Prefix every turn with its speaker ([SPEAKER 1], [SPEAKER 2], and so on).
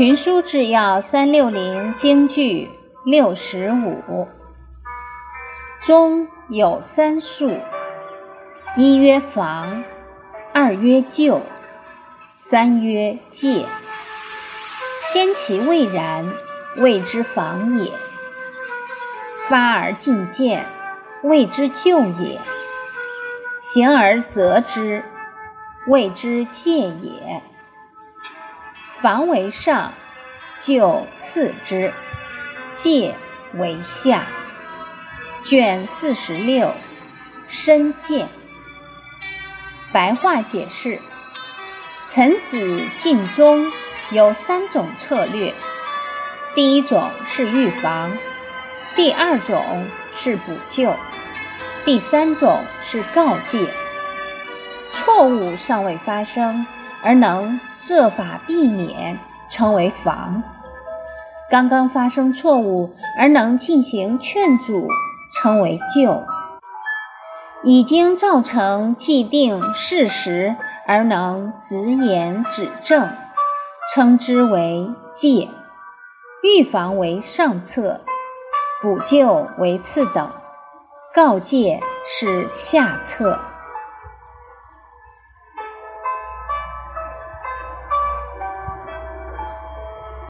[SPEAKER 1] 群书治要三六零京剧六十五中有三术：一曰防，二曰救，三曰戒。先其未然，谓之防也；发而进见，谓之救也；行而则之，谓之戒也。防为上，救次之，戒为下。卷四十六，深见。白话解释：臣子尽忠有三种策略，第一种是预防，第二种是补救，第三种是告诫。错误尚未发生。而能设法避免，称为防；刚刚发生错误而能进行劝阻，称为救；已经造成既定事实而能直言指正，称之为戒。预防为上策，补救为次等，告诫是下策。